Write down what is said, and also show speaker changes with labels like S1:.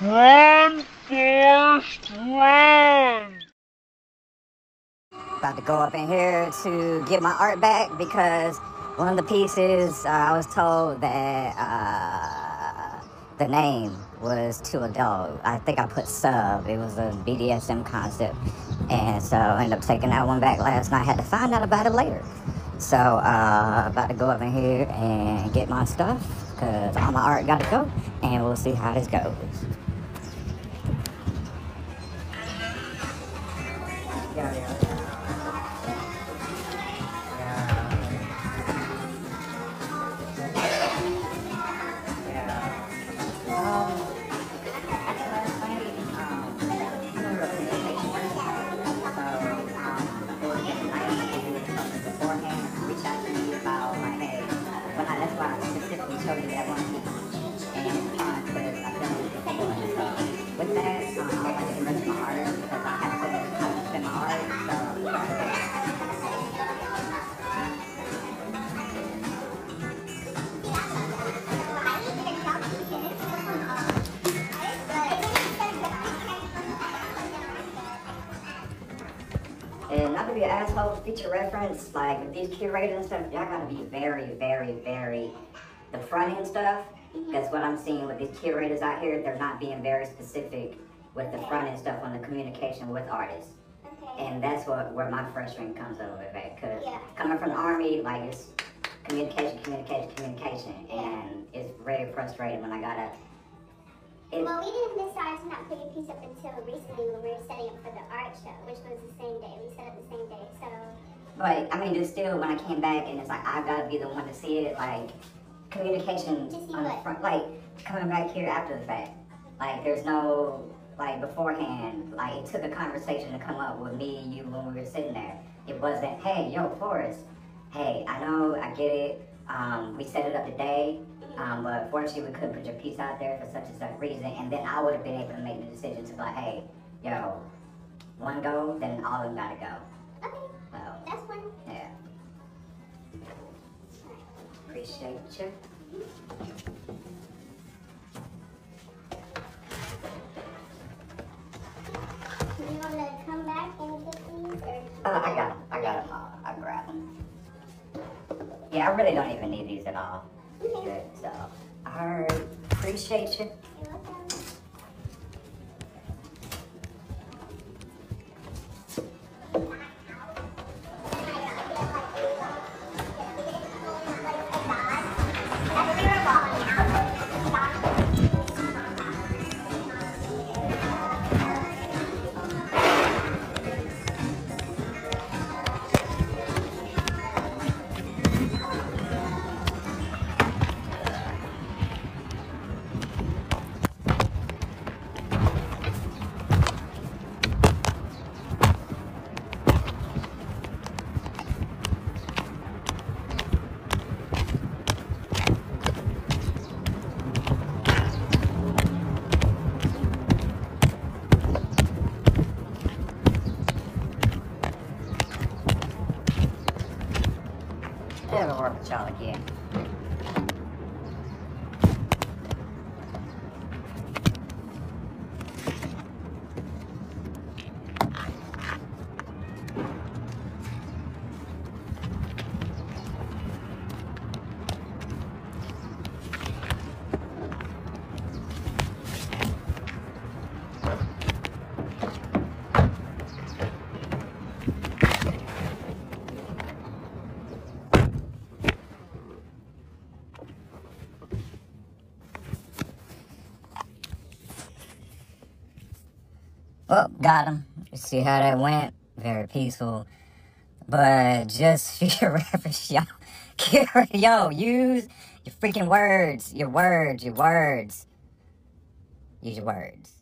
S1: Run, Forrest, run!
S2: About to go up in here to get my art back because one of the pieces uh, I was told that uh, the name was to a dog. I think I put sub. It was a BDSM concept, and so I ended up taking that one back last night. Had to find out about it later. So uh, about to go up in here and get my stuff because all my art got to go, and we'll see how this goes. Be an asshole, feature reference, like with these curators and stuff, y'all gotta be very, very, very, the front end stuff, because what I'm seeing with these curators out here, they're not being very specific with the front end stuff on the communication with artists.
S3: Okay.
S2: And that's what where my frustration comes over that, because
S3: Yeah.
S2: coming from the army, like it's communication, communication, communication, and it's very frustrating when I gotta. It,
S3: Well, we didn't decide to not put your piece up until recently when we were setting up for the art show, which was the same day. We set up the same day, so
S2: But I mean, just still, when I came back and it's like I've got to be the one to see it, like communication on the front, like coming back here after the fact. Like there's no like beforehand. Like it took a conversation to come up with me and you when we were sitting there. It wasn't, hey, yo, Forrest. Hey, I know, I get it. Um, we set it up today, um, but fortunately we couldn't put your piece out there for such and such reason. And then I would have been able to make the decision to be like, hey, yo, one go, then all of them gotta go.
S3: okay,
S2: So.
S3: that's fine.
S2: Yeah. Appreciate you. Yeah, I really don't even need these at all. Good. So, alright. Appreciate you. Again. Well, got him. See how that went? Very peaceful. But just for your reference, yo, yo, use your freaking words. Your words, your words. Use your words.